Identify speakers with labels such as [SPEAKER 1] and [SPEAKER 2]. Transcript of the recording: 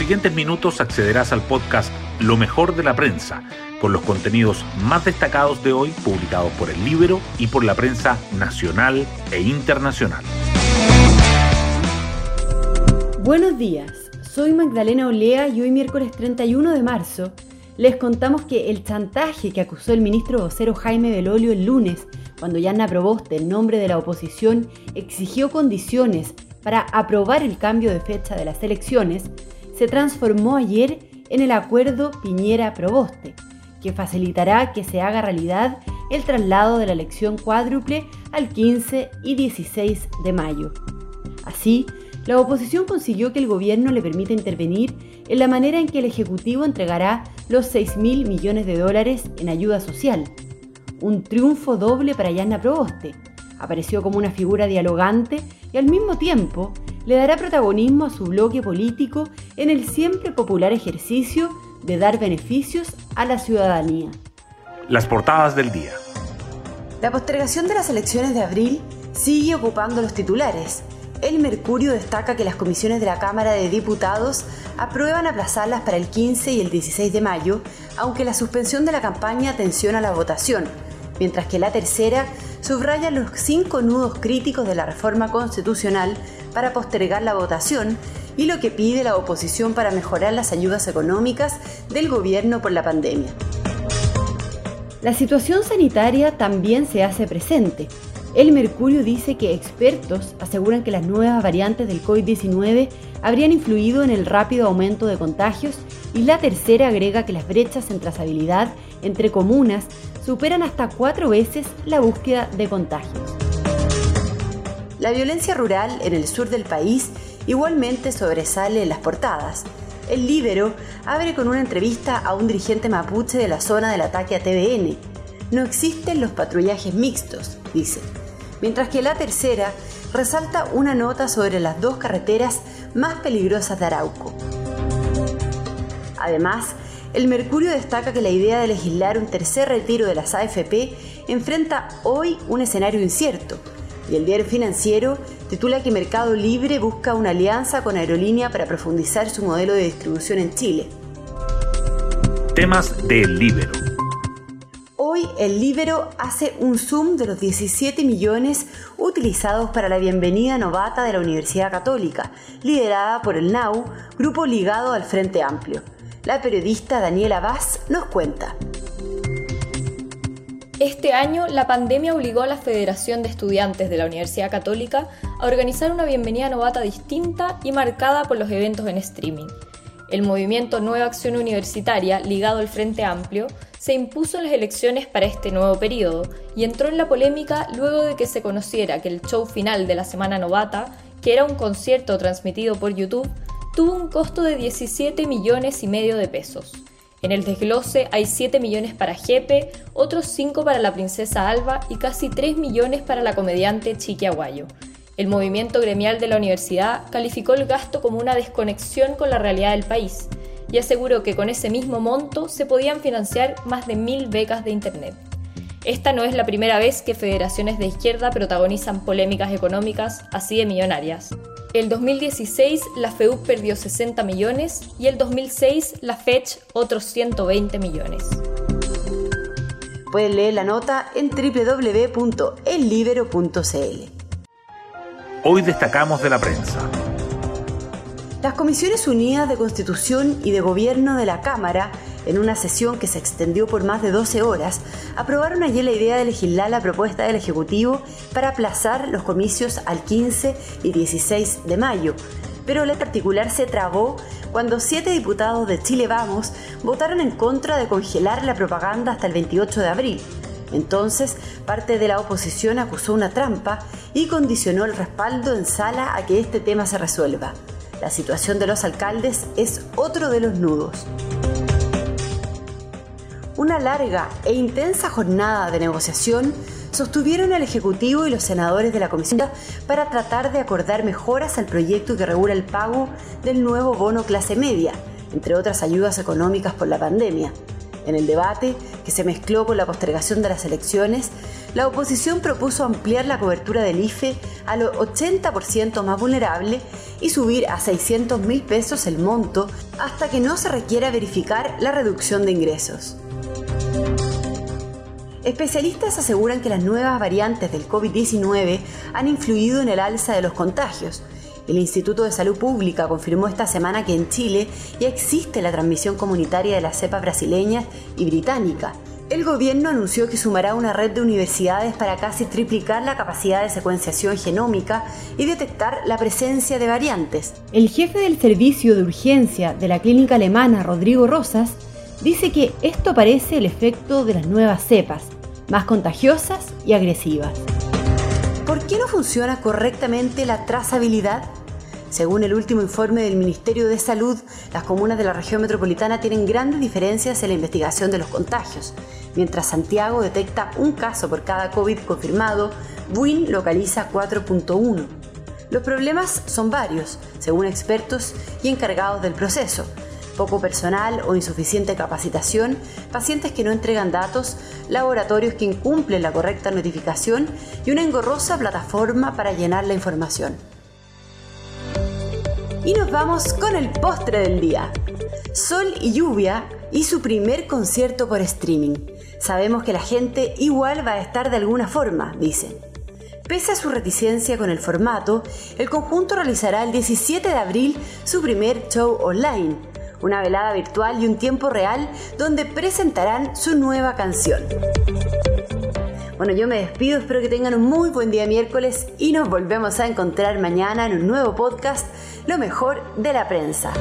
[SPEAKER 1] siguientes minutos accederás al podcast Lo mejor de la prensa, con los contenidos más destacados de hoy publicados por el Libro y por la prensa nacional e internacional.
[SPEAKER 2] Buenos días, soy Magdalena Olea y hoy miércoles 31 de marzo les contamos que el chantaje que acusó el ministro vocero Jaime Belolio el lunes, cuando Yanna Proboste, en nombre de la oposición, exigió condiciones para aprobar el cambio de fecha de las elecciones, se transformó ayer en el acuerdo Piñera-Proboste, que facilitará que se haga realidad el traslado de la elección cuádruple al 15 y 16 de mayo. Así, la oposición consiguió que el gobierno le permita intervenir en la manera en que el Ejecutivo entregará los 6 mil millones de dólares en ayuda social. Un triunfo doble para Yanna Proboste. Apareció como una figura dialogante y al mismo tiempo le dará protagonismo a su bloque político en el siempre popular ejercicio de dar beneficios a la ciudadanía.
[SPEAKER 1] Las portadas del día.
[SPEAKER 2] La postergación de las elecciones de abril sigue ocupando los titulares. El Mercurio destaca que las comisiones de la Cámara de Diputados aprueban aplazarlas para el 15 y el 16 de mayo, aunque la suspensión de la campaña tensiona la votación, mientras que la tercera subraya los cinco nudos críticos de la reforma constitucional para postergar la votación y lo que pide la oposición para mejorar las ayudas económicas del gobierno por la pandemia. La situación sanitaria también se hace presente. El Mercurio dice que expertos aseguran que las nuevas variantes del COVID-19 habrían influido en el rápido aumento de contagios y la tercera agrega que las brechas en trazabilidad entre comunas superan hasta cuatro veces la búsqueda de contagios. La violencia rural en el sur del país igualmente sobresale en las portadas. El Libero abre con una entrevista a un dirigente mapuche de la zona del ataque a TVN. No existen los patrullajes mixtos, dice mientras que la tercera resalta una nota sobre las dos carreteras más peligrosas de Arauco. Además, el Mercurio destaca que la idea de legislar un tercer retiro de las AFP enfrenta hoy un escenario incierto, y el diario financiero titula que Mercado Libre busca una alianza con Aerolínea para profundizar su modelo de distribución en Chile.
[SPEAKER 1] Temas del Libero.
[SPEAKER 2] Hoy el Libero hace un zoom de los 17 millones utilizados para la bienvenida novata de la Universidad Católica, liderada por el NAU, grupo ligado al Frente Amplio. La periodista Daniela Vaz nos cuenta.
[SPEAKER 3] Este año, la pandemia obligó a la Federación de Estudiantes de la Universidad Católica a organizar una bienvenida novata distinta y marcada por los eventos en streaming. El movimiento Nueva Acción Universitaria, ligado al Frente Amplio, se impuso en las elecciones para este nuevo periodo y entró en la polémica luego de que se conociera que el show final de la Semana Novata, que era un concierto transmitido por YouTube, tuvo un costo de 17 millones y medio de pesos. En el desglose hay 7 millones para Jepe, otros 5 para la princesa Alba y casi 3 millones para la comediante Chiqui Aguayo. El movimiento gremial de la universidad calificó el gasto como una desconexión con la realidad del país y aseguró que con ese mismo monto se podían financiar más de mil becas de Internet. Esta no es la primera vez que federaciones de izquierda protagonizan polémicas económicas así de millonarias. El 2016 la FEUP perdió 60 millones y el 2006 la FECH otros 120 millones.
[SPEAKER 2] Pueden leer la nota en www.ellibero.cl.
[SPEAKER 1] Hoy destacamos de la prensa.
[SPEAKER 2] Las Comisiones Unidas de Constitución y de Gobierno de la Cámara, en una sesión que se extendió por más de 12 horas, aprobaron ayer la idea de legislar la propuesta del Ejecutivo para aplazar los comicios al 15 y 16 de mayo. Pero la particular se trabó cuando siete diputados de Chile Vamos votaron en contra de congelar la propaganda hasta el 28 de abril. Entonces, parte de la oposición acusó una trampa y condicionó el respaldo en sala a que este tema se resuelva. La situación de los alcaldes es otro de los nudos. Una larga e intensa jornada de negociación sostuvieron el Ejecutivo y los senadores de la Comisión para tratar de acordar mejoras al proyecto que regula el pago del nuevo bono clase media, entre otras ayudas económicas por la pandemia. En el debate, que se mezcló con la postergación de las elecciones, la oposición propuso ampliar la cobertura del IFE al 80% más vulnerable y subir a 600 mil pesos el monto hasta que no se requiera verificar la reducción de ingresos. Especialistas aseguran que las nuevas variantes del COVID-19 han influido en el alza de los contagios. El Instituto de Salud Pública confirmó esta semana que en Chile ya existe la transmisión comunitaria de las cepas brasileñas y británica. El gobierno anunció que sumará una red de universidades para casi triplicar la capacidad de secuenciación genómica y detectar la presencia de variantes. El jefe del servicio de urgencia de la clínica alemana, Rodrigo Rosas, dice que esto parece el efecto de las nuevas cepas, más contagiosas y agresivas. ¿Por qué no funciona correctamente la trazabilidad? Según el último informe del Ministerio de Salud, las comunas de la región metropolitana tienen grandes diferencias en la investigación de los contagios. Mientras Santiago detecta un caso por cada COVID confirmado, Buin localiza 4.1. Los problemas son varios, según expertos y encargados del proceso poco personal o insuficiente capacitación, pacientes que no entregan datos, laboratorios que incumplen la correcta notificación y una engorrosa plataforma para llenar la información. Y nos vamos con el postre del día. Sol y lluvia y su primer concierto por streaming. Sabemos que la gente igual va a estar de alguna forma, dicen. Pese a su reticencia con el formato, el conjunto realizará el 17 de abril su primer show online, una velada virtual y un tiempo real donde presentarán su nueva canción. Bueno, yo me despido, espero que tengan un muy buen día miércoles y nos volvemos a encontrar mañana en un nuevo podcast, Lo mejor de la prensa.